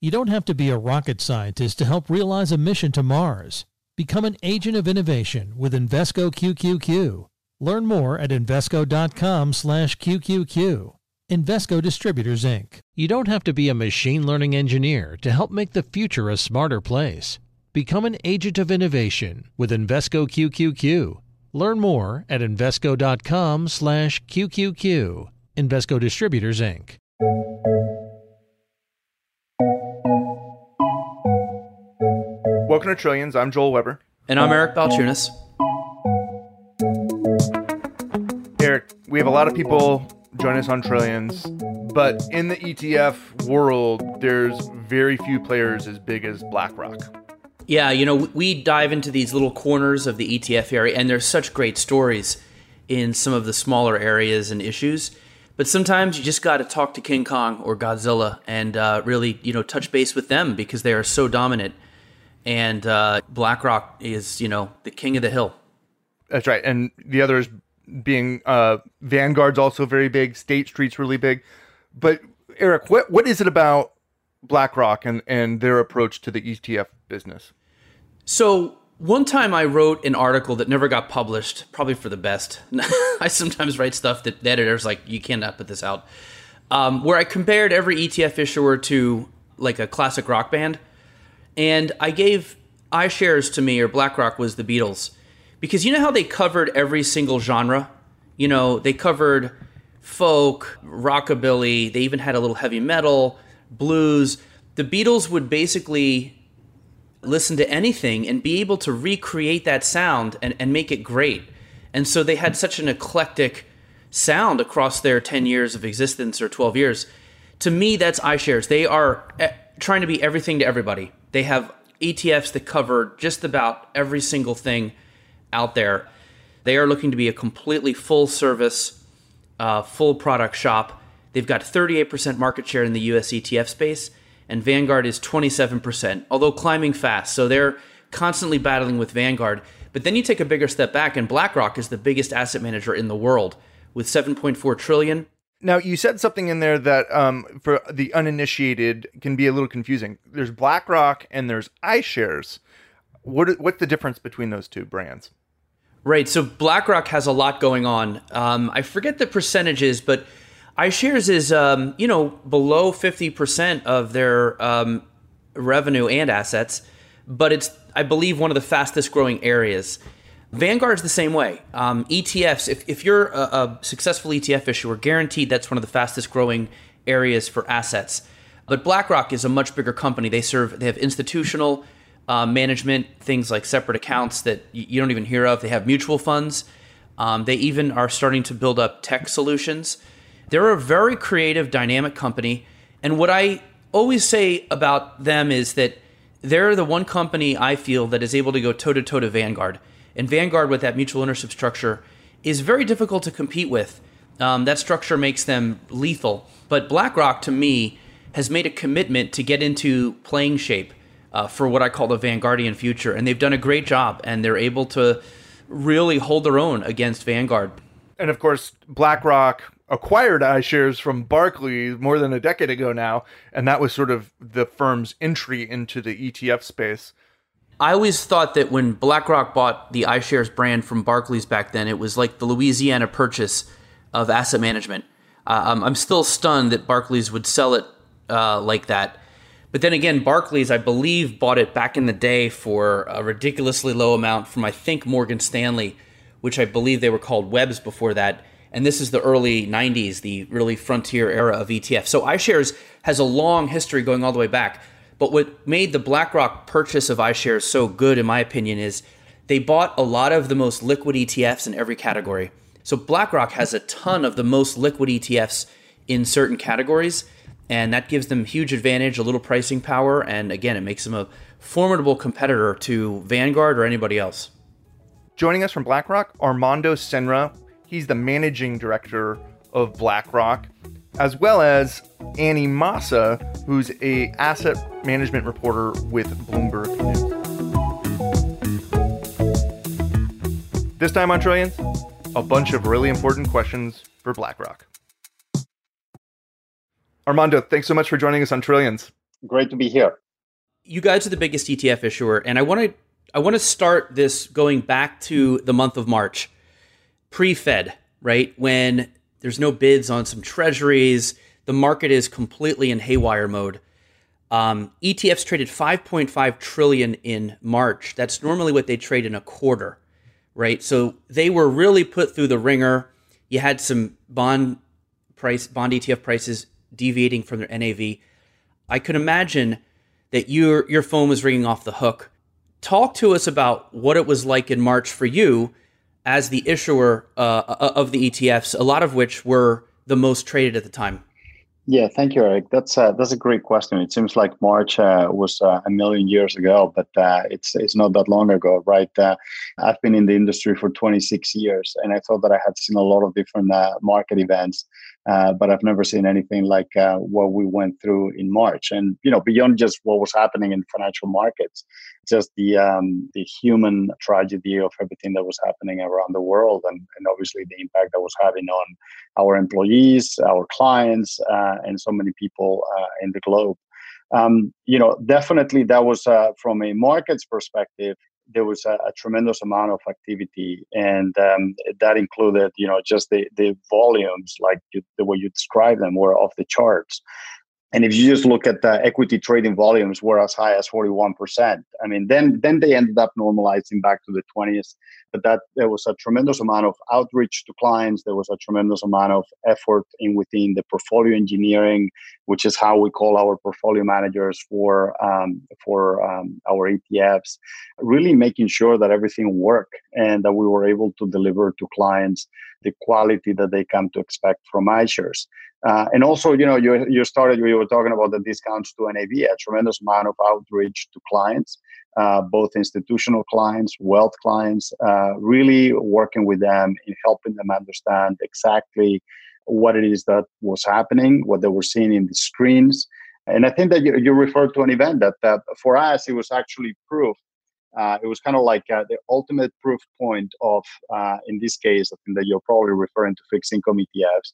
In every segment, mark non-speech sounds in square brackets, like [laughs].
You don't have to be a rocket scientist to help realize a mission to Mars. Become an agent of innovation with Invesco QQQ. Learn more at Invesco.com slash QQQ. Invesco Distributors, Inc. You don't have to be a machine learning engineer to help make the future a smarter place. Become an agent of innovation with Invesco QQQ. Learn more at Invesco.com/QQQ. Invesco Distributors, Inc. Welcome to Trillions. I'm Joel Weber. And I'm Eric Balchunas. Eric, we have a lot of people join us on Trillions, but in the ETF world, there's very few players as big as BlackRock. Yeah, you know, we dive into these little corners of the ETF area, and there's such great stories in some of the smaller areas and issues. But sometimes you just got to talk to King Kong or Godzilla and uh, really, you know, touch base with them because they are so dominant. And uh, BlackRock is, you know, the king of the hill. That's right. And the others being uh, Vanguard's also very big. State Street's really big. But Eric, what what is it about BlackRock and and their approach to the ETF business? So one time I wrote an article that never got published, probably for the best. [laughs] I sometimes write stuff that the editor's like, you cannot put this out. Um, where I compared every ETF issuer to like a classic rock band, and I gave iShares to me or BlackRock was the Beatles because you know how they covered every single genre. You know they covered folk, rockabilly. They even had a little heavy metal, blues. The Beatles would basically listen to anything and be able to recreate that sound and, and make it great. And so they had such an eclectic sound across their 10 years of existence or 12 years. To me, that's iShares. They are eh, trying to be everything to everybody. They have ETFs that cover just about every single thing out there. They are looking to be a completely full service, uh, full product shop. They've got 38% market share in the US ETF space and Vanguard is 27%, although climbing fast. So they're constantly battling with Vanguard. But then you take a bigger step back, and BlackRock is the biggest asset manager in the world with 7.4 trillion. Now you said something in there that um, for the uninitiated can be a little confusing. There's BlackRock and there's iShares. What what's the difference between those two brands? Right. So BlackRock has a lot going on. Um, I forget the percentages, but iShares is, um, you know, below 50% of their um, revenue and assets, but it's, I believe, one of the fastest growing areas. Vanguard's the same way. Um, ETFs, if, if you're a, a, successful ETF issuer, guaranteed that's one of the fastest growing areas for assets. But BlackRock is a much bigger company. They serve, they have institutional uh, management, things like separate accounts that you don't even hear of. They have mutual funds. Um, they even are starting to build up tech solutions. They're a very creative, dynamic company. And what I always say about them is that they're the one company I feel that is able to go toe to toe to Vanguard. And Vanguard, with that mutual ownership structure, is very difficult to compete with. Um, that structure makes them lethal. But BlackRock, to me, has made a commitment to get into playing shape uh, for what I call the Vanguardian future. And they've done a great job, and they're able to really hold their own against Vanguard. And of course, BlackRock acquired iShares from Barclays more than a decade ago now, and that was sort of the firm's entry into the ETF space. I always thought that when BlackRock bought the iShares brand from Barclays back then, it was like the Louisiana purchase of asset management. Uh, I'm still stunned that Barclays would sell it uh, like that. But then again, Barclays, I believe, bought it back in the day for a ridiculously low amount from, I think, Morgan Stanley, which I believe they were called Webs before that and this is the early 90s, the really frontier era of ETF. So iShares has a long history going all the way back. But what made the BlackRock purchase of iShares so good, in my opinion, is they bought a lot of the most liquid ETFs in every category. So BlackRock has a ton of the most liquid ETFs in certain categories, and that gives them huge advantage, a little pricing power, and again, it makes them a formidable competitor to Vanguard or anybody else. Joining us from BlackRock, Armando Senra, He's the managing director of BlackRock, as well as Annie Massa, who's a asset management reporter with Bloomberg News. This time on Trillions, a bunch of really important questions for BlackRock. Armando, thanks so much for joining us on Trillions. Great to be here. You guys are the biggest ETF issuer, and I want to I want to start this going back to the month of March, pre-Fed, right when there's no bids on some treasuries, the market is completely in haywire mode. Um, ETFs traded 5.5 trillion in March. That's normally what they trade in a quarter, right? So they were really put through the ringer. You had some bond price, bond ETF prices deviating from their NAV. I could imagine that your your phone was ringing off the hook. Talk to us about what it was like in March for you as the issuer uh, of the ETFs, a lot of which were the most traded at the time. Yeah, thank you, Eric. That's uh, that's a great question. It seems like March uh, was uh, a million years ago, but uh, it's it's not that long ago, right? Uh, I've been in the industry for 26 years, and I thought that I had seen a lot of different uh, market events, but I've never seen anything like what we went through in March. And you know, beyond just what was happening in financial markets, just the um, the human tragedy of everything that was happening around the world, and, and obviously the impact that was having on our employees, our clients, uh, and so many people uh, in the globe. Um, you know, definitely that was uh, from a markets perspective. There was a, a tremendous amount of activity, and um, that included, you know, just the the volumes, like you, the way you describe them, were off the charts. And if you just look at the equity trading volumes were as high as 41%. I mean, then then they ended up normalizing back to the 20s. But that there was a tremendous amount of outreach to clients. There was a tremendous amount of effort in within the portfolio engineering, which is how we call our portfolio managers for um, for um, our ETFs. Really making sure that everything worked and that we were able to deliver to clients the quality that they come to expect from iShares. Uh, and also, you know, you, you started, we were talking about the discounts to NAV, a tremendous amount of outreach to clients, uh, both institutional clients, wealth clients, uh, really working with them in helping them understand exactly what it is that was happening, what they were seeing in the screens. And I think that you, you referred to an event that, that for us, it was actually proof uh, it was kind of like uh, the ultimate proof point of, uh, in this case, I think that you're probably referring to fixed income ETFs,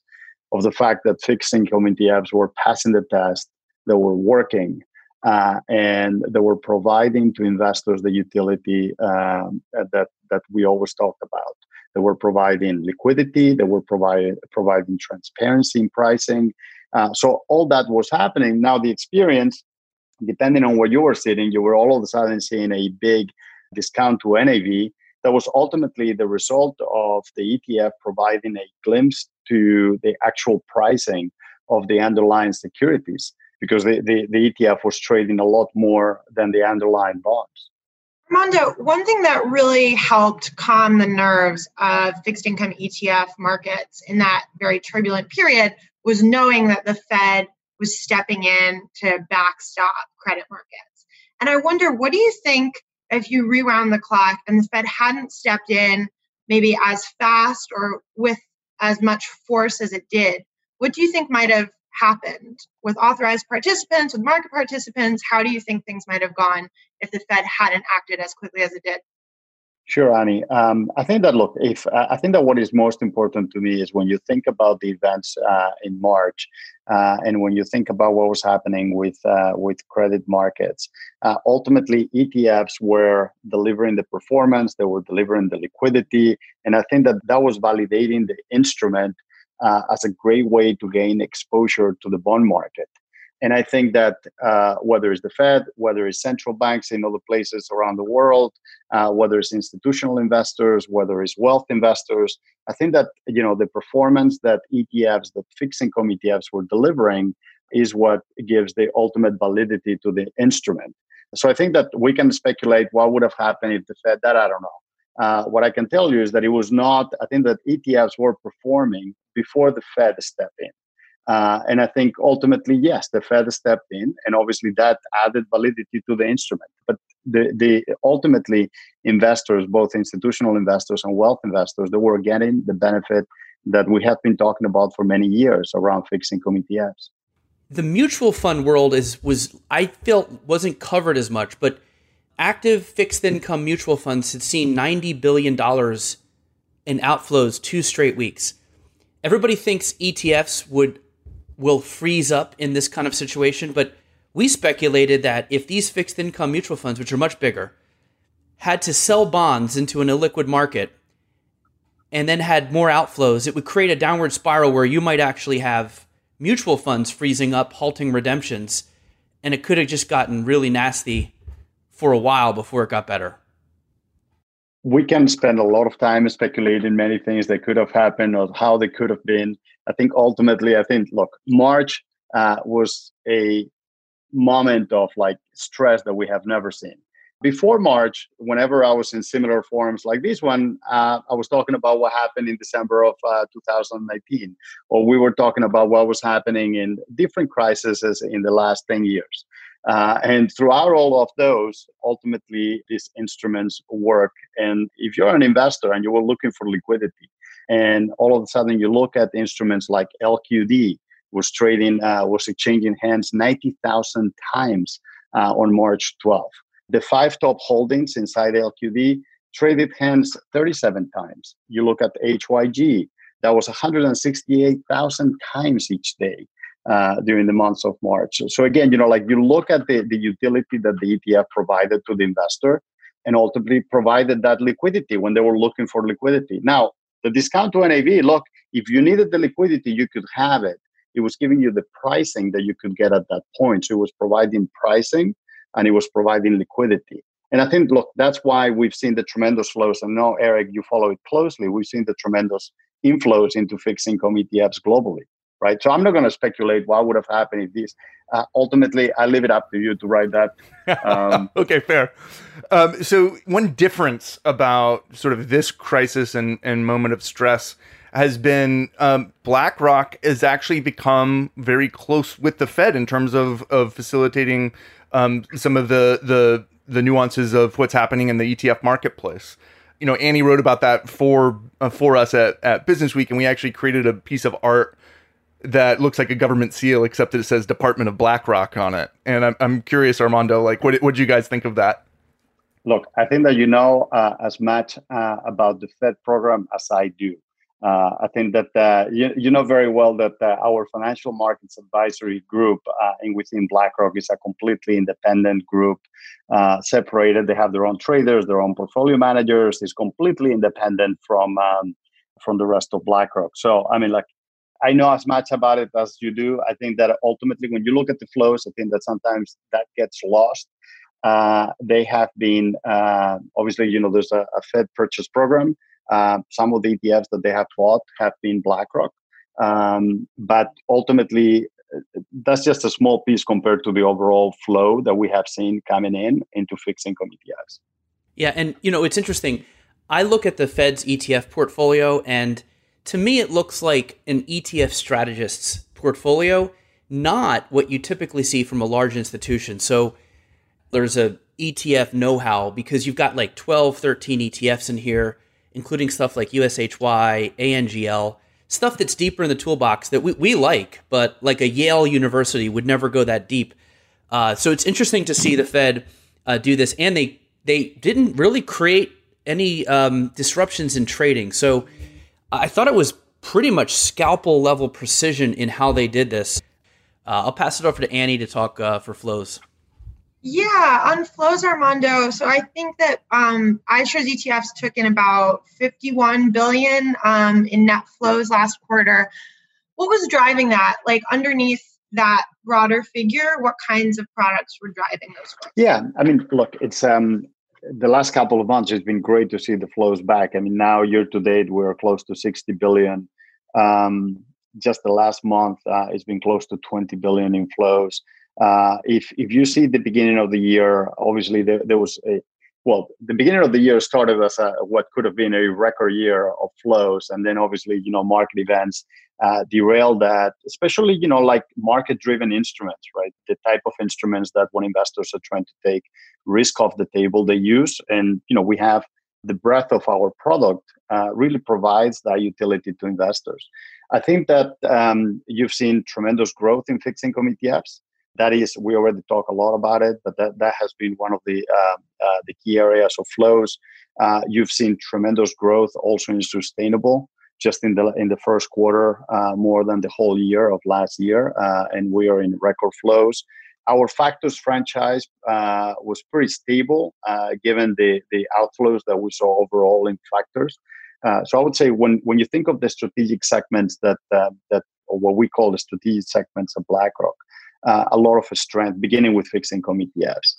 of the fact that fixed income ETFs were passing the test, they were working, uh, and they were providing to investors the utility um, that that we always talked about. They were providing liquidity. They were providing providing transparency in pricing. Uh, so all that was happening. Now the experience depending on where you were sitting, you were all of a sudden seeing a big discount to NAV. That was ultimately the result of the ETF providing a glimpse to the actual pricing of the underlying securities because the, the, the ETF was trading a lot more than the underlying bonds. Armando, one thing that really helped calm the nerves of fixed income ETF markets in that very turbulent period was knowing that the Fed was stepping in to backstop credit markets. And I wonder, what do you think if you rewound the clock and the Fed hadn't stepped in maybe as fast or with as much force as it did? What do you think might have happened with authorized participants, with market participants? How do you think things might have gone if the Fed hadn't acted as quickly as it did? Sure, Annie. Um, I think that look, if I think that what is most important to me is when you think about the events uh, in March, uh, and when you think about what was happening with uh, with credit markets. Uh, ultimately, ETFs were delivering the performance, they were delivering the liquidity, and I think that that was validating the instrument uh, as a great way to gain exposure to the bond market. And I think that uh, whether it's the Fed, whether it's central banks in other places around the world, uh, whether it's institutional investors, whether it's wealth investors, I think that you know the performance that ETFs, that fixed income ETFs were delivering, is what gives the ultimate validity to the instrument. So I think that we can speculate what would have happened if the Fed. That I don't know. Uh, what I can tell you is that it was not. I think that ETFs were performing before the Fed stepped in. Uh, and I think ultimately, yes, the Fed stepped in, and obviously that added validity to the instrument. But the, the ultimately investors, both institutional investors and wealth investors, they were getting the benefit that we have been talking about for many years around fixed income ETFs. The mutual fund world is was I felt wasn't covered as much, but active fixed income mutual funds had seen ninety billion dollars in outflows two straight weeks. Everybody thinks ETFs would will freeze up in this kind of situation. But we speculated that if these fixed income mutual funds, which are much bigger, had to sell bonds into an illiquid market and then had more outflows, it would create a downward spiral where you might actually have mutual funds freezing up, halting redemptions, and it could have just gotten really nasty for a while before it got better. We can spend a lot of time speculating many things that could have happened or how they could have been. I think ultimately, I think, look, March uh, was a moment of like stress that we have never seen before March, whenever I was in similar forums like this one, uh, I was talking about what happened in December of uh, 2019, or we were talking about what was happening in different crises in the last 10 years. Uh, and throughout all of those, ultimately, these instruments work. And if you're an investor and you were looking for liquidity, and all of a sudden you look at instruments like LQD was trading, uh, was exchanging hands 90,000 times uh, on March 12th the five top holdings inside LQD traded hands 37 times. You look at HYG, that was 168,000 times each day uh, during the months of March. So again, you know, like you look at the, the utility that the ETF provided to the investor and ultimately provided that liquidity when they were looking for liquidity. Now, the discount to NAV, look, if you needed the liquidity, you could have it. It was giving you the pricing that you could get at that point. So it was providing pricing and it was providing liquidity. And I think, look, that's why we've seen the tremendous flows. And now, Eric, you follow it closely. We've seen the tremendous inflows into fixed income ETFs globally, right? So I'm not going to speculate what would have happened if this. Uh, ultimately, I leave it up to you to write that. Um, [laughs] okay, fair. Um, so one difference about sort of this crisis and, and moment of stress has been um, BlackRock has actually become very close with the Fed in terms of of facilitating um, some of the the the nuances of what's happening in the ETF marketplace. You know, Annie wrote about that for uh, for us at at Business Week, and we actually created a piece of art that looks like a government seal, except that it says Department of BlackRock on it. And I'm I'm curious, Armando, like what what do you guys think of that? Look, I think that you know uh, as much uh, about the Fed program as I do. Uh, I think that uh, you, you know very well that uh, our financial markets advisory group uh, in within BlackRock is a completely independent group, separated. They have their own traders, their own portfolio managers. It's completely independent from um, from the rest of BlackRock. So I mean, like I know as much about it as you do. I think that ultimately, when you look at the flows, I think that sometimes that gets lost. Uh, they have been obviously, you know, there's a, a Fed purchase program. Uh, some of the ETFs that they have bought have been BlackRock. Um, but ultimately, uh, that's just a small piece compared to the overall flow that we have seen coming in into fixed income ETFs. Yeah, and you know it's interesting. I look at the Fed's ETF portfolio, and to me, it looks like an ETF strategist's portfolio, not what you typically see from a large institution. So there's a ETF know-how because you've got like 12, 13 ETFs in here including stuff like USHY, ANGL, stuff that's deeper in the toolbox that we, we like, but like a Yale University would never go that deep. Uh, so it's interesting to see the Fed uh, do this, and they they didn't really create any um, disruptions in trading. So I thought it was pretty much scalpel level precision in how they did this. Uh, I'll pass it over to Annie to talk uh, for flows. Yeah, on flows, Armando. So I think that um, iShares ETFs took in about 51 billion um, in net flows last quarter. What was driving that? Like underneath that broader figure, what kinds of products were driving those flows? Yeah, I mean, look, it's um, the last couple of months. It's been great to see the flows back. I mean, now year to date, we're close to 60 billion. Um, just the last month, uh, it's been close to 20 billion in flows. Uh, if if you see the beginning of the year, obviously there, there was a well, the beginning of the year started as a, what could have been a record year of flows, and then obviously you know market events uh, derailed that, especially you know like market-driven instruments, right? The type of instruments that when investors are trying to take risk off the table, they use, and you know we have the breadth of our product uh, really provides that utility to investors. I think that um, you've seen tremendous growth in fixed income ETFs that is we already talk a lot about it but that, that has been one of the uh, uh, the key areas of flows uh, you've seen tremendous growth also in sustainable just in the in the first quarter uh, more than the whole year of last year uh, and we are in record flows our factors franchise uh, was pretty stable given the, the outflows that we saw overall in factors. So I would say when, when you think of the strategic segments that that or what we call the strategic segments of BlackRock, uh, a lot of strength, beginning with fixed income ETFs.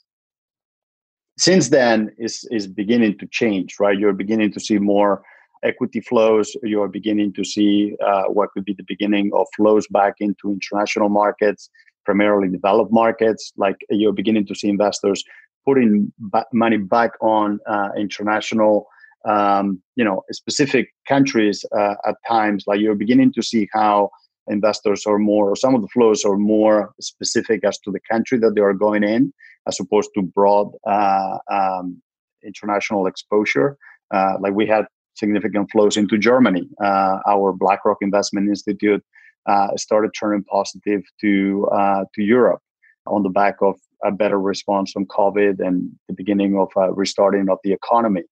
Since then, is is beginning to change, right? You're beginning to see more equity flows. You're beginning to see uh, what could be the beginning of flows back into international markets, primarily developed markets. Like you're beginning to see investors putting money back on uh, international, um, you know, specific countries uh, at times. Like you're beginning to see how investors are more, or some of the flows are more specific as to the country that they are going in, as opposed to broad uh, um, international exposure. Uh, like we had significant flows into Germany. Uh, our BlackRock Investment Institute uh, started turning positive to uh, to Europe on the back of a better response from COVID and the beginning of uh, restarting of the economy.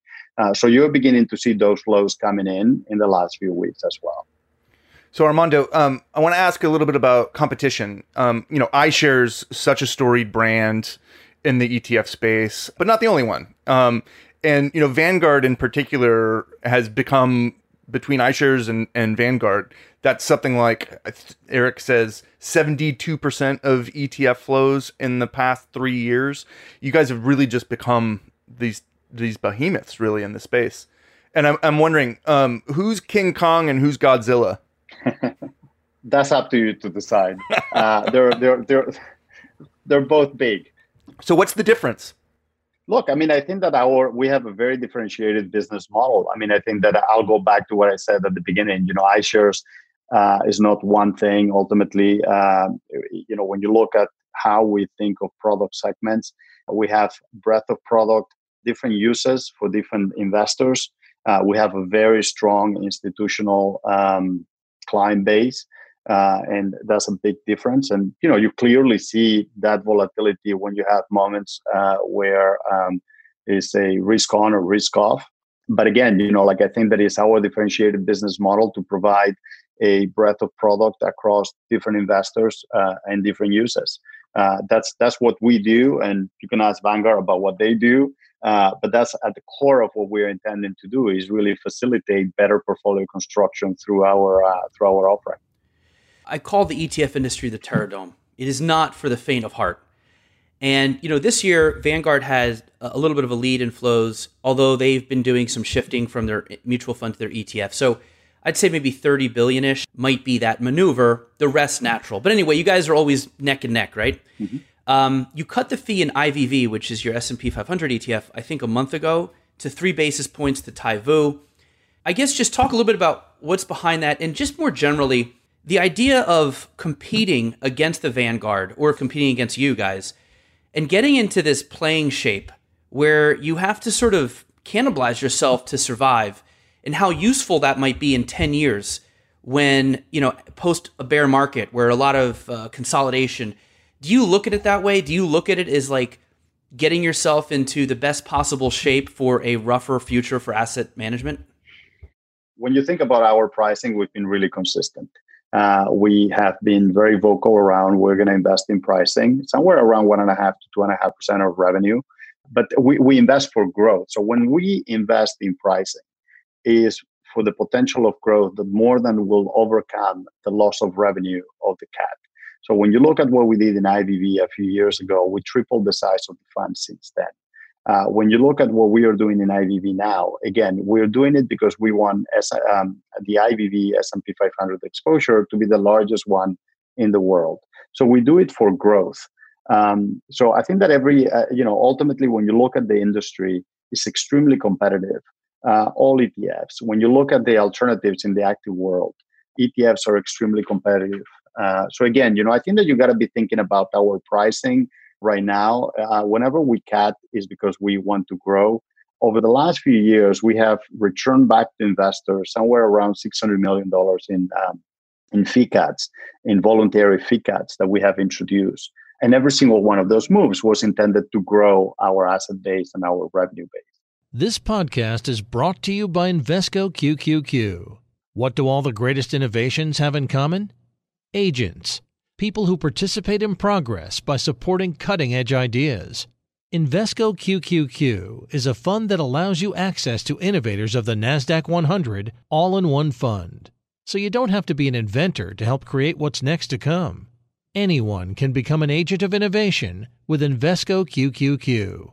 so you're beginning to see those flows coming in in the last few weeks as well. So Armando, um, I want to ask a little bit about competition. Um, you know, iShares such a storied brand in the ETF space, but not the only one. Um, and you know, Vanguard in particular has become between iShares and, and Vanguard. That's something like Eric says, seventy-two percent of ETF flows in the past three years. You guys have really just become these these behemoths, really, in the space. And I'm I'm wondering, um, who's King Kong and who's Godzilla? [laughs] That's up to you to decide. Uh, they're they're they're they're both big. So what's the difference? Look, I mean, I think that our we have a very differentiated business model. I mean, I think that I'll go back to what I said at the beginning. You know, iShares uh, is not one thing. Ultimately, uh, you know, when you look at how we think of product segments, we have breadth of product, different uses for different investors. Uh, we have a very strong institutional um, client base. Uh, and that's a big difference. And you know, you clearly see that volatility when you have moments uh, where um, is a risk on or risk off. But again, you know, like I think that is our differentiated business model to provide a breadth of product across different investors uh, and different users. Uh, that's that's what we do, and you can ask Vanguard about what they do. Uh, but that's at the core of what we're intending to do is really facilitate better portfolio construction through our uh, through our offering. I call the ETF industry the Terrordome. It is not for the faint of heart. And you know, this year Vanguard has a little bit of a lead in flows, although they've been doing some shifting from their mutual fund to their ETF. So I'd say maybe 30 billion ish might be that maneuver. The rest natural. But anyway, you guys are always neck and neck, right? Mm-hmm. Um, you cut the fee in IVV, which is your S&P 500 ETF, I think a month ago, to three basis points to tie VOO. I guess just talk a little bit about what's behind that, and just more generally, the idea of competing against the Vanguard or competing against you guys, and getting into this playing shape where you have to sort of cannibalize yourself to survive, and how useful that might be in 10 years when you know post a bear market where a lot of uh, consolidation do you look at it that way? Do you look at it as like getting yourself into the best possible shape for a rougher future for asset management? When you think about our pricing, we've been really consistent. Uh, we have been very vocal around we're going to invest in pricing somewhere around one and a half to two and a half percent of revenue but we, we invest for growth so when we invest in pricing is for the potential of growth that more than will overcome the loss of revenue of the cat so when you look at what we did in IVV a few years ago, we tripled the size of the fund since then. Uh, when you look at what we are doing in IVV now, again, we're doing it because we want S- um, the IVV S&P 500 exposure to be the largest one in the world. So we do it for growth. Um, so I think that every, uh, you know, ultimately when you look at the industry, it's extremely competitive. Uh, all ETFs. When you look at the alternatives in the active world, ETFs are extremely competitive. Uh, so again, you know, I think that you got to be thinking about our pricing right now. Uh, whenever we cut, is because we want to grow. Over the last few years, we have returned back to investors somewhere around six hundred million dollars in um, in fee cuts, in voluntary fee cuts that we have introduced. And every single one of those moves was intended to grow our asset base and our revenue base. This podcast is brought to you by Invesco QQQ. What do all the greatest innovations have in common? agents people who participate in progress by supporting cutting edge ideas. Invesco QQQ is a fund that allows you access to innovators of the NASDAQ 100 all in one fund. So you don't have to be an inventor to help create what's next to come. Anyone can become an agent of innovation with Invesco QQQ.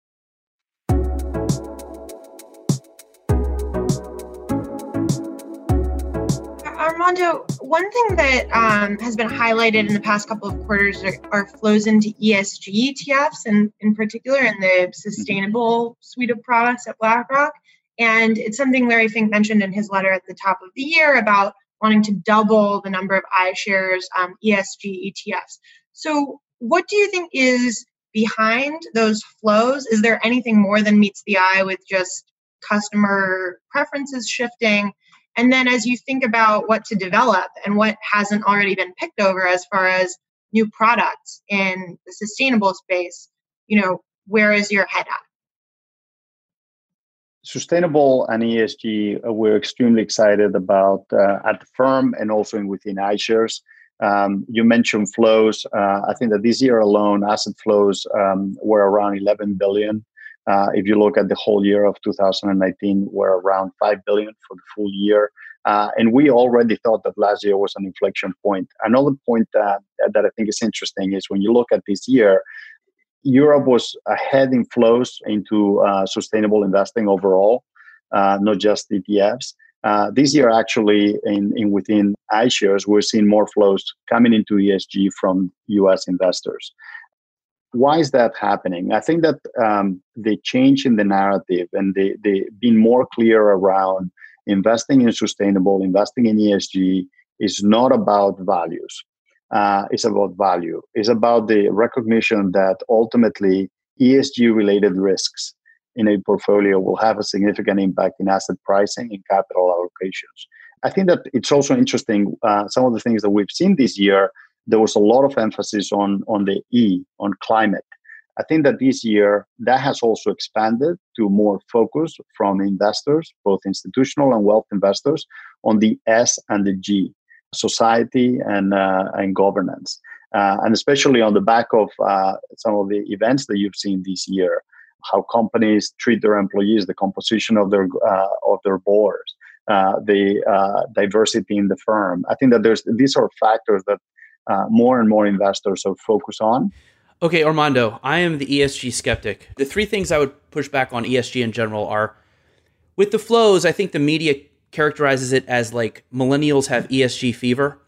Armando, one thing that um, has been highlighted in the past couple of quarters are, are, flows into ESG ETFs, and in particular in the sustainable suite of products at BlackRock. And it's something Larry Fink mentioned in his letter at the top of the year about wanting to double the number of iShares um, ESG ETFs. So, what do you think is behind those flows? Is there anything more than meets the eye with just customer preferences shifting? And then as you think about what to develop and what hasn't already been picked over as far as new products in the sustainable space, you know, where is your head at? Sustainable and ESG, uh, we're extremely excited about uh, at the firm and also within iShares. Um, you mentioned flows. Uh, I think that this year alone, asset flows um, were around 11 billion. Uh, if you look at the whole year of 2019, we're around 5 billion for the full year. Uh, and we already thought that last year was an inflection point. Another point that, that I think is interesting is when you look at this year, Europe was ahead in flows into uh, sustainable investing overall, uh, not just ETFs. Uh, this year, actually, in, in within iShares, we're seeing more flows coming into ESG from U.S. investors why is that happening? I think that um, the change in the narrative and the, the being more clear around investing in sustainable, investing in ESG is not about values. Uh, it's about value. It's about the recognition that ultimately ESG related risks in a portfolio will have a significant impact in asset pricing and capital allocations. I think that it's also interesting, uh, some of the things that we've seen this year there was a lot of emphasis on on the E on climate. I think that this year that has also expanded to more focus from investors, both institutional and wealth investors, on the S and the G, society and uh, and governance, uh, and especially on the back of uh, some of the events that you've seen this year, how companies treat their employees, the composition of their uh, of their boards, uh, the uh, diversity in the firm. I think that there's these are factors that uh, more and more investors are focused on. Okay, Armando, I am the ESG skeptic. The three things I would push back on ESG in general are with the flows, I think the media characterizes it as like millennials have ESG fever,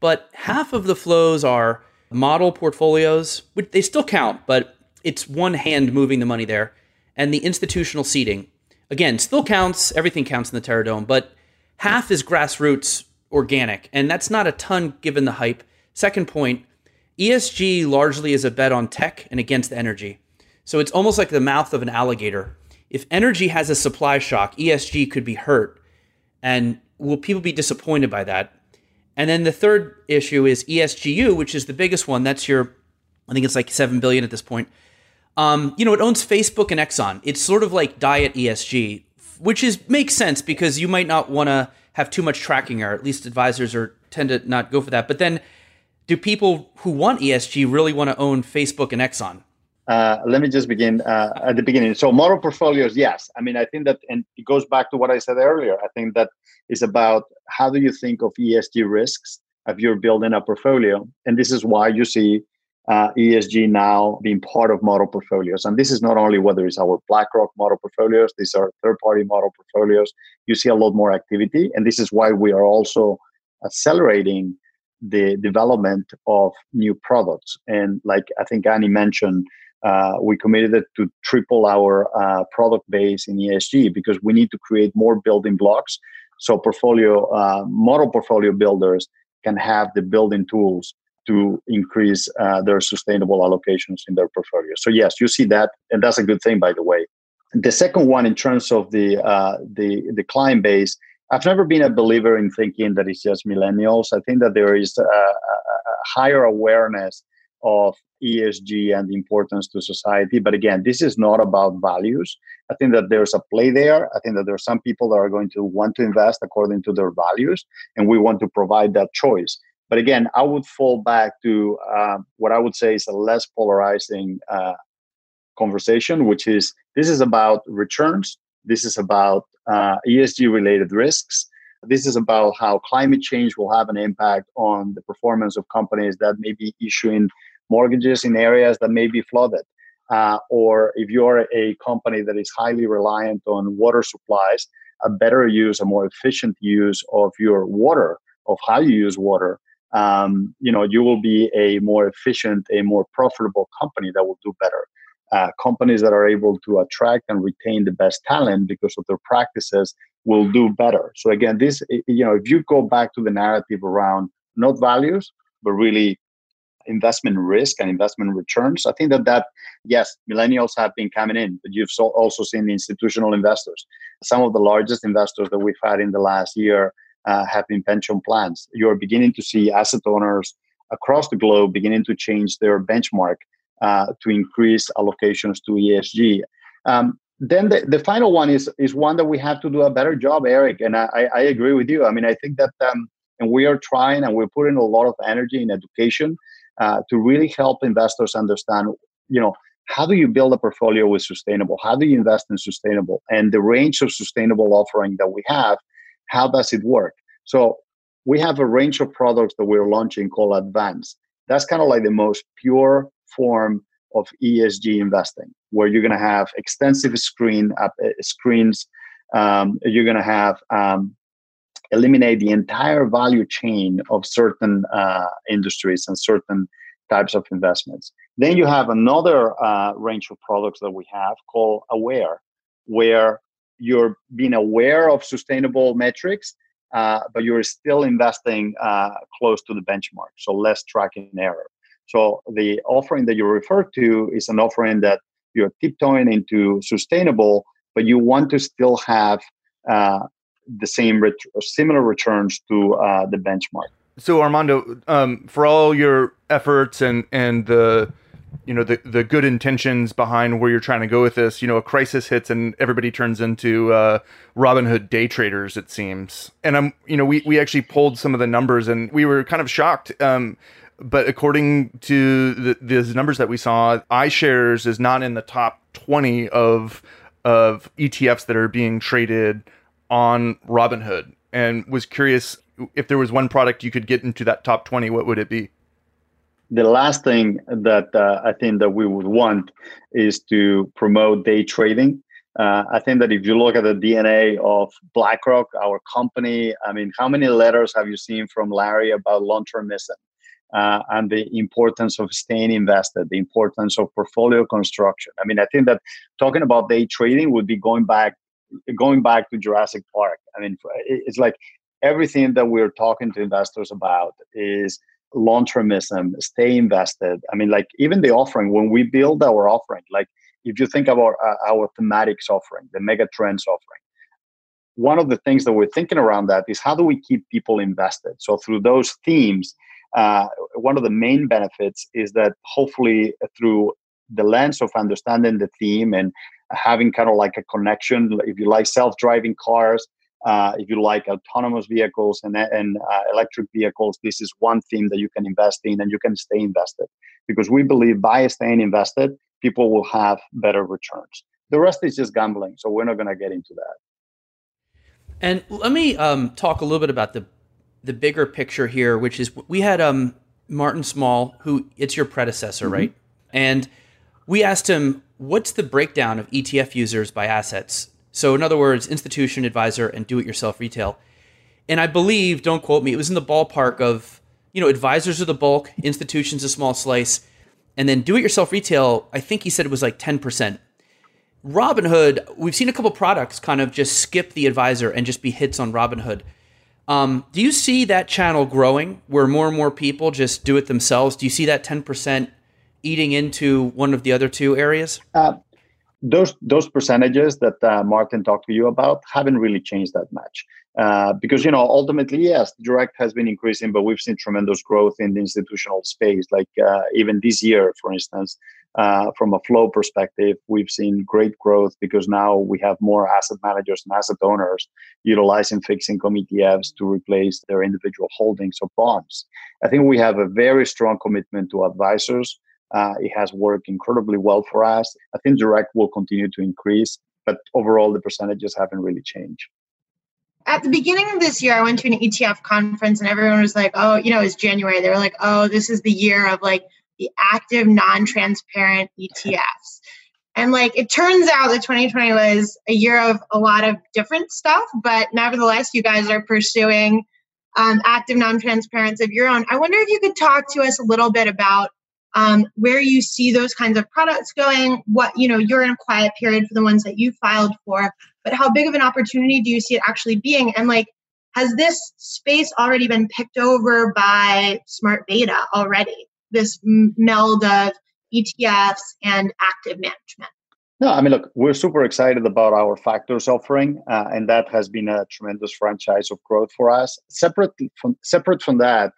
but half of the flows are model portfolios, which they still count, but it's one hand moving the money there, and the institutional seeding. Again, still counts, everything counts in the Terrordome, but half is grassroots organic, and that's not a ton given the hype. Second point, ESG largely is a bet on tech and against energy. So it's almost like the mouth of an alligator. If energy has a supply shock, ESG could be hurt. And will people be disappointed by that? And then the third issue is ESGU, which is the biggest one. That's your, I think it's like 7 billion at this point. Um, you know, it owns Facebook and Exxon. It's sort of like diet ESG, which is makes sense because you might not want to have too much tracking error. At least advisors are tend to not go for that. But then do people who want ESG really want to own Facebook and Exxon? Uh, let me just begin uh, at the beginning. So, model portfolios, yes. I mean, I think that, and it goes back to what I said earlier. I think that is about how do you think of ESG risks if you're building a portfolio, and this is why you see uh, ESG now being part of model portfolios. And this is not only whether it's our BlackRock model portfolios; these are third-party model portfolios. You see a lot more activity, and this is why we are also accelerating the development of new products. And like I think Annie mentioned, uh, we committed to triple our uh, product base in ESG because we need to create more building blocks so portfolio uh, model portfolio builders can have the building tools to increase uh, their sustainable allocations in their portfolio. So yes, you see that, and that's a good thing, by the way. The second one, in terms of the uh, the the client base, I've never been a believer in thinking that it's just millennials. I think that there is a, a higher awareness of ESG and importance to society. But again, this is not about values. I think that there's a play there. I think that there are some people that are going to want to invest according to their values, and we want to provide that choice. But again, I would fall back to uh, what I would say is a less polarizing uh, conversation, which is this is about returns, this is about uh, ESG related risks. This is about how climate change will have an impact on the performance of companies that may be issuing mortgages in areas that may be flooded. Uh, or if you're a company that is highly reliant on water supplies, a better use, a more efficient use of your water, of how you use water, um, you know, you will be a more efficient, a more profitable company that will do better. Uh, companies that are able to attract and retain the best talent because of their practices will do better. So again, this, you know, if you go back to the narrative around not values, but really investment risk and investment returns. I think that that yes, millennials have been coming in, but you've so also seen the institutional investors. Some of the largest investors that we've had in the last year uh, have been pension plans. You're beginning to see asset owners across the globe beginning to change their benchmark uh, to increase allocations to ESG. Um, then the, the final one is is one that we have to do a better job, Eric. And I, I agree with you. I mean, I think that um, and we are trying and we're putting a lot of energy in education uh, to really help investors understand, you know, how do you build a portfolio with sustainable? How do you invest in sustainable? And the range of sustainable offering that we have, how does it work? So we have a range of products that we're launching called Advance. That's kind of like the most pure form of ESG investing, where you're going to have extensive screen uh, screens. Um, you're going to have um, eliminate the entire value chain of certain uh, industries and certain types of investments. Then you have another uh, range of products that we have called Aware, where you're being aware of sustainable metrics, uh, but you're still investing uh, close to the benchmark, so less tracking error. So the offering that you refer to is an offering that you're tiptoeing into sustainable, but you want to still have uh, the same ret- similar returns to uh, the benchmark. So Armando, um, for all your efforts and and the you know the the good intentions behind where you're trying to go with this, you know, a crisis hits and everybody turns into uh, Robinhood day traders. It seems, and I'm you know we we actually pulled some of the numbers and we were kind of shocked. Um, but according to the, the numbers that we saw, iShares is not in the top 20 of of ETFs that are being traded on Robinhood and was curious if there was one product you could get into that top 20, what would it be? The last thing that uh, I think that we would want is to promote day trading. Uh, I think that if you look at the DNA of BlackRock, our company, I mean, how many letters have you seen from Larry about long-termism uh, and the importance of staying invested, the importance of portfolio construction? I mean, I think that talking about day trading would be going back going back to Jurassic Park. I mean, it's like everything that we're talking to investors about is long termism, stay invested. I mean, like even the offering, when we build our offering, like if you think about uh, our thematics offering, the mega trends offering, one of the things that we're thinking around that is how do we keep people invested? So through those themes, uh, one of the main benefits is that hopefully through the lens of understanding the theme and having kind of like a connection. If you like self-driving cars, uh, if you like autonomous vehicles and, and uh, electric vehicles, this is one theme that you can invest in and you can stay invested. Because we believe by staying invested, people will have better returns. The rest is just gambling, so we're not going to get into that. And let me um, talk a little bit about the the bigger picture here, which is we had um, Martin Small, who it's your predecessor, mm-hmm. right? And we asked him what's the breakdown of ETF users by assets? So, in other words, institution, advisor, and do it yourself retail. And I believe, don't quote me, it was in the ballpark of, you know, advisors are the bulk, institutions a small slice, and then do it yourself retail, I think he said it was like 10%. Robinhood, we've seen a couple products kind of just skip the advisor and just be hits on Robinhood. Um, do you see that channel growing where more and more people just do it themselves? Do you see that 10% eating into one of the other two areas? Uh, those those percentages that uh, Martin talked to you about haven't really changed that much uh, because you know ultimately yes direct has been increasing but we've seen tremendous growth in the institutional space like uh, even this year for instance uh, from a flow perspective we've seen great growth because now we have more asset managers and asset owners utilizing fixed income etfs to replace their individual holdings of bonds i think we have a very strong commitment to advisors uh, it has worked incredibly well for us. I think direct will continue to increase, but overall the percentages haven't really changed. At the beginning of this year, I went to an ETF conference and everyone was like, oh, you know, it's January. They were like, oh, this is the year of like the active, non transparent ETFs. And like it turns out that 2020 was a year of a lot of different stuff, but nevertheless, you guys are pursuing um, active non transparency of your own. I wonder if you could talk to us a little bit about um, where you see those kinds of products going what you know you're in a quiet period for the ones that you filed for but how big of an opportunity do you see it actually being and like has this space already been picked over by smart beta already this meld of etfs and active management no, I mean, look, we're super excited about our factors offering, uh, and that has been a tremendous franchise of growth for us. Separate from separate from that,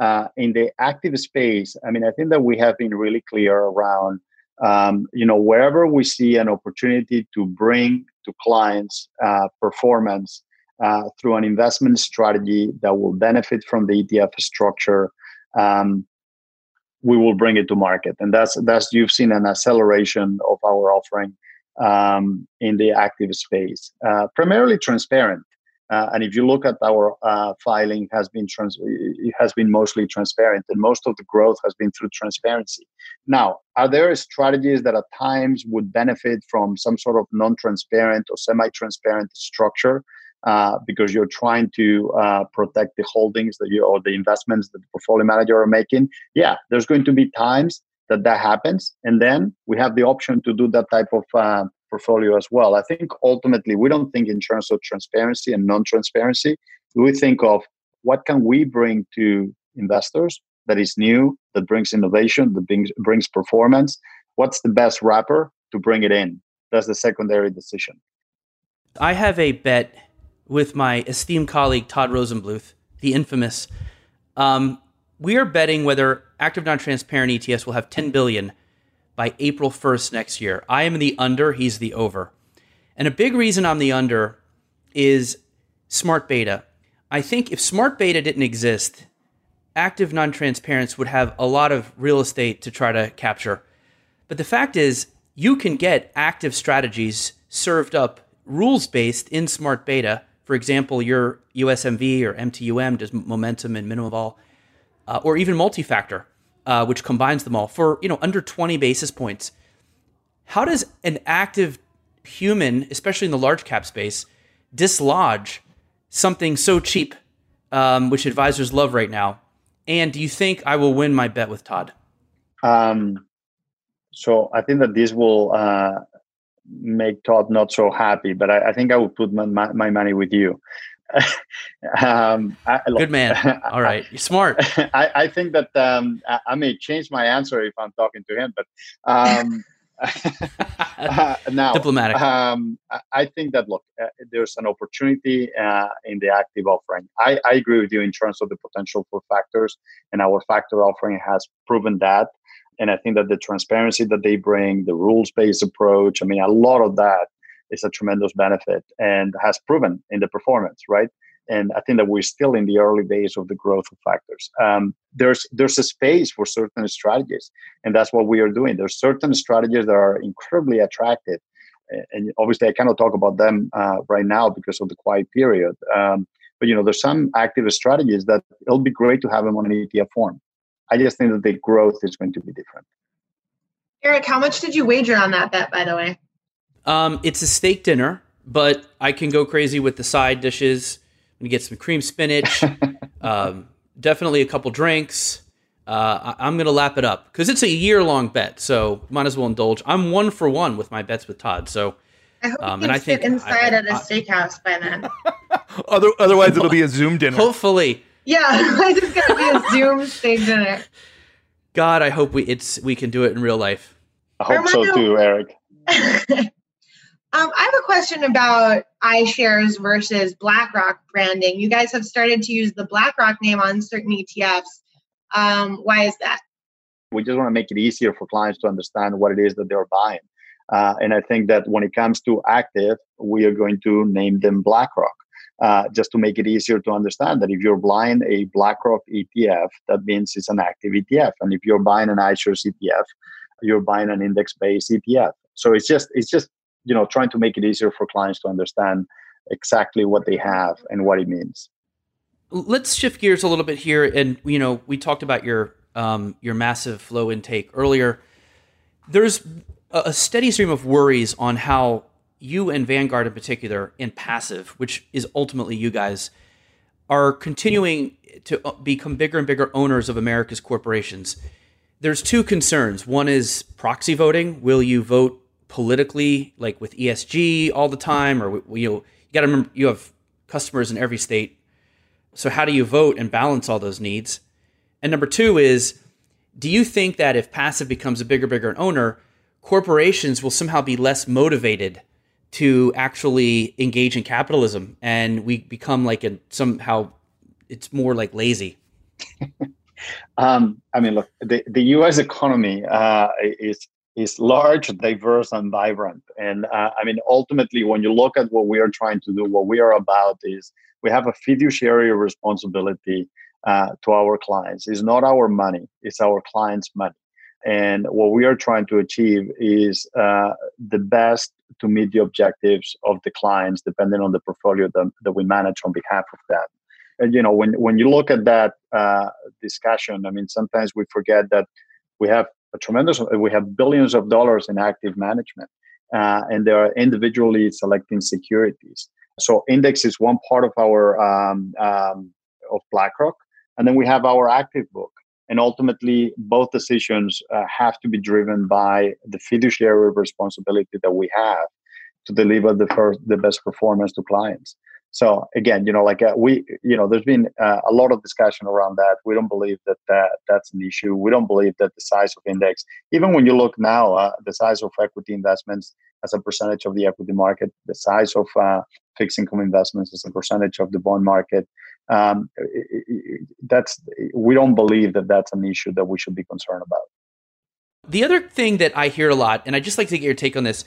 uh, in the active space, I mean, I think that we have been really clear around, um, you know, wherever we see an opportunity to bring to clients uh, performance uh, through an investment strategy that will benefit from the ETF structure, um, we will bring it to market, and that's that's you've seen an acceleration of our offering um, in the active space, uh, primarily transparent. Uh, and if you look at our uh, filing, has been trans- it has been mostly transparent, and most of the growth has been through transparency. Now, are there strategies that at times would benefit from some sort of non-transparent or semi-transparent structure uh, because you're trying to uh, protect the holdings that you or the investments that the portfolio manager are making? Yeah, there's going to be times that that happens, and then we have the option to do that type of uh, portfolio as well. I think ultimately we don't think in terms of transparency and non-transparency. We think of what can we bring to investors that is new, that brings innovation, that brings, brings performance. What's the best wrapper to bring it in? That's the secondary decision. I have a bet with my esteemed colleague Todd Rosenbluth, the infamous. Um, we are betting whether active non-transparent ETFs will have 10 billion by April 1st next year. I am the under, he's the over. And a big reason I'm the under is smart beta. I think if smart beta didn't exist, active non transparents would have a lot of real estate to try to capture. But the fact is, you can get active strategies served up rules based in smart beta. For example, your USMV or MTUM does momentum and minimum vol, uh, or even multi factor uh, which combines them all for you know under 20 basis points. How does an active human, especially in the large cap space, dislodge something so cheap, um, which advisors love right now? And do you think I will win my bet with Todd? Um, so I think that this will uh, make Todd not so happy, but I, I think I would put my, my, my money with you. [laughs] um, I, Good man. [laughs] All right, you're smart. [laughs] I, I think that um, I, I, may change my answer if I'm talking to him, but um, uh, now diplomatic. Um, I think that look, uh, there's an opportunity uh, in the active offering. I, I agree with you in terms of the potential for factors, and our factor offering has proven that. And I think that the transparency that they bring, the rules based approach, I mean, a lot of that is a tremendous benefit and has proven in the performance, right? And I think that we're still in the early days of the growth of factors. Um, there's there's a space for certain strategies, and that's what we are doing. There's certain strategies that are incredibly attractive, and obviously I cannot talk about them uh, right now because of the quiet period. Um, but you know, there's some active strategies that it'll be great to have them on an ETF form. I just think that the growth is going to be different. Eric, how much did you wager on that bet, by the way? Um, it's a steak dinner, but I can go crazy with the side dishes. I'm gonna get some cream spinach, [laughs] um, definitely a couple drinks. Uh, I- am gonna lap it up because it's a year long bet, so might as well indulge. I'm one for one with my bets with Todd. So, I hope um, you can and I think inside I, at a steakhouse by then. [laughs] Other, otherwise, it'll be a Zoom dinner. Hopefully. Yeah, [laughs] it's just gonna be a Zoom steak dinner. God, I hope we it's we can do it in real life. I hope so too, Eric. [laughs] um, I have a question about iShares versus BlackRock branding. You guys have started to use the BlackRock name on certain ETFs. Um, why is that? We just want to make it easier for clients to understand what it is that they're buying. Uh, and I think that when it comes to active, we are going to name them BlackRock. Uh, just to make it easier to understand that if you're buying a BlackRock ETF, that means it's an active ETF, and if you're buying an iShares ETF, you're buying an index-based ETF. So it's just it's just you know trying to make it easier for clients to understand exactly what they have and what it means. Let's shift gears a little bit here, and you know we talked about your um, your massive flow intake earlier. There's a steady stream of worries on how you and Vanguard in particular, in passive, which is ultimately you guys, are continuing to uh, become bigger and bigger owners of America's corporations. There's two concerns. One is proxy voting. Will you vote politically, like with ESG all the time, or you know, you got to remember you have customers in every state. So how do you vote and balance all those needs? And number two is, do you think that if passive becomes a bigger, bigger owner, corporations will somehow be less motivated to actually engage in capitalism and we become like a somehow it's more like lazy. [laughs] Um, i mean look the, the us economy uh, is is large diverse and vibrant. And uh, i mean ultimately when you look at what we are trying to do what we are about is we have a fiduciary responsibility uh, to our clients. It's not our money it's our clients money and what we are trying to achieve is uh, the best to meet the objectives of the clients, depending on the portfolio that, that we manage on behalf of them. And you know, when when you look at that uh, discussion, I mean, sometimes we forget that we have a tremendous, we have billions of dollars in active management, uh, and they are individually selecting securities. So, index is one part of our um, um, of BlackRock, and then we have our active book and ultimately both decisions uh, have to be driven by the fiduciary responsibility that we have to deliver the first the best performance to clients. So again you know like uh, we you know there's been uh, a lot of discussion around that. We don't believe that, that that's an issue. We don't believe that the size of index even when you look now uh, the size of equity investments as a percentage of the equity market the size of uh, fixed income investments as a percentage of the bond market um, that's we don't believe that that's an issue that we should be concerned about. The other thing that I hear a lot, and I just like to get your take on this,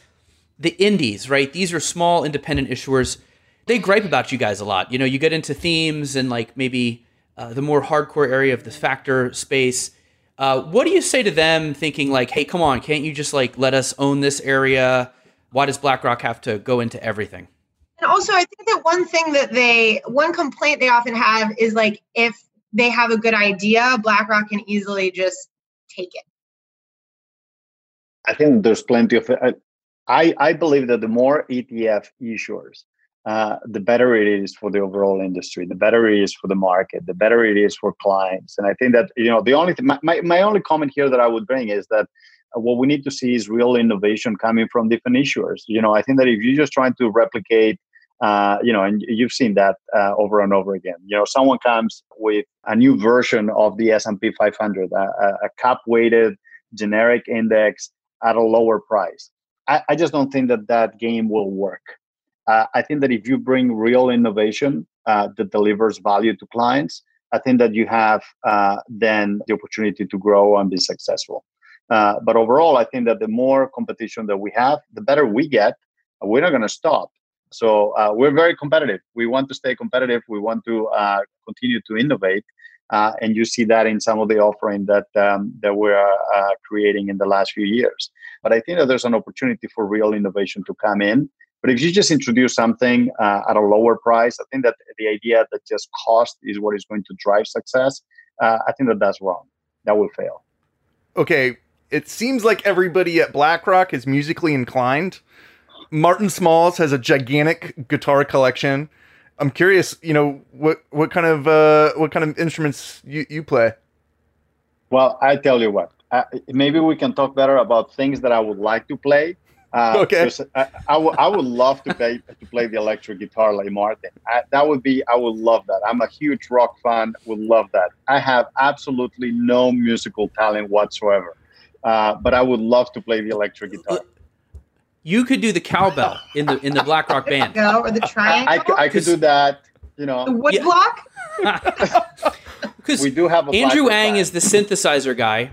the indies, right? These are small independent issuers. They gripe about you guys a lot. You know, you get into themes and like maybe uh, the more hardcore area of the factor space. Uh, what do you say to them thinking like, hey, come on, can't you just like let us own this area? Why does BlackRock have to go into everything? And also, I think that one thing that they, one complaint they often have is like if they have a good idea, BlackRock can easily just take it. I think there's plenty of. Uh, I I believe that the more ETF issuers, uh, the better it is for the overall industry, the better it is for the market, the better it is for clients. And I think that you know the only th- my, my my only comment here that I would bring is that what we need to see is real innovation coming from different issuers. You know, I think that if you're just trying to replicate uh, you know, and you've seen that uh, over and over again. You know, someone comes with a new version of the S&P 500, a, a cap-weighted generic index at a lower price. I, I, just don't think that that game will work. Uh, I think that if you bring real innovation uh, that delivers value to clients, I think that you have uh, then the opportunity to grow and be successful. But overall, I think that the more competition that we have, the better we get. We're not going to stop so uh, we're very competitive. We want to stay competitive. We want to uh, continue to innovate, uh, and you see that in some of the offering that um, that we're uh, creating in the last few years. But I think that there's an opportunity for real innovation to come in. But if you just introduce something uh, at a lower price, I think that the idea that just cost is what is going to drive success, uh, I think that that's wrong. That will fail. Okay, it seems like everybody at BlackRock is musically inclined. Martin Smalls has a gigantic guitar collection. I'm curious, you know, what what kind of uh, what kind of instruments you, you play? Well, I tell you what. Uh, maybe we can talk better about things that I would like to play Uh, [laughs] okay. I, I, w- I would love to play to play the electric guitar like Martin. I, that would be. I would love that. I'm a huge rock fan. Would love that. I have absolutely no musical talent whatsoever, uh, but I would love to play the electric guitar. You could do the cowbell in the in the Black Rock band. Go or the triangle. I, I, I could do that. You know, the wood Yeah. block. [laughs] Because we do have a Andrew Black Rock Ang band. is the synthesizer guy.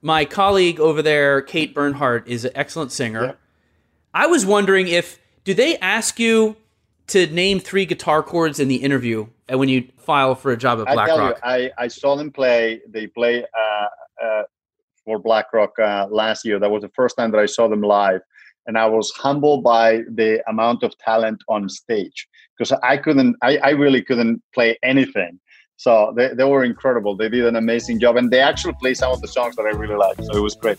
My colleague over there, Kate Bernhardt, is an excellent singer. Yeah. I was wondering if do they ask you to name three guitar chords in the interview and when you file for a job at I tell BlackRock? you, I, I saw them play. They play uh, uh, for BlackRock uh, last year. That was the first time that I saw them live, and I was humbled by the amount of talent on stage because I couldn't. I, I really couldn't play anything. So they, they were incredible. They did an amazing job, and they actually played some of the songs that I really liked. So it was great.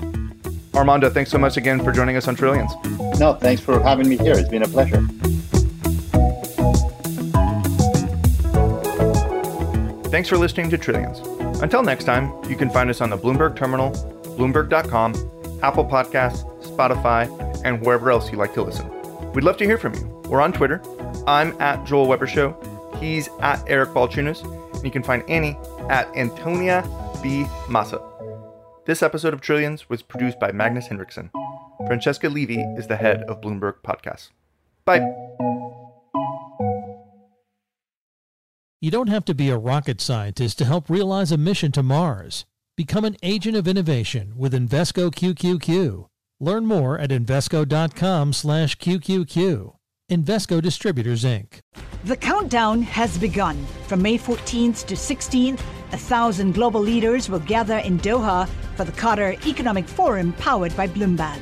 Armando, thanks so much again for joining us on Trillions. No, thanks for having me here. It's been a pleasure. Thanks for listening to Trillions. Until next time, you can find us on the Bloomberg Terminal, Bloomberg.com, Apple Podcasts, Spotify, and wherever else you like to listen. We'd love to hear from you. We're on Twitter. I'm at Joel Weber Show. He's at Eric Balchunas. And you can find Annie at Antonia B. Massa. This episode of Trillions was produced by Magnus Henriksson. Francesca Levy is the head of Bloomberg Podcasts. Bye. You don't have to be a rocket scientist to help realize a mission to Mars. Become an agent of innovation with Invesco QQQ. Learn more at Invesco.com/QQQ. Invesco Distributors Inc. The countdown has begun. From May 14th to 16th, a thousand global leaders will gather in Doha for the Qatar Economic Forum powered by Bloomberg.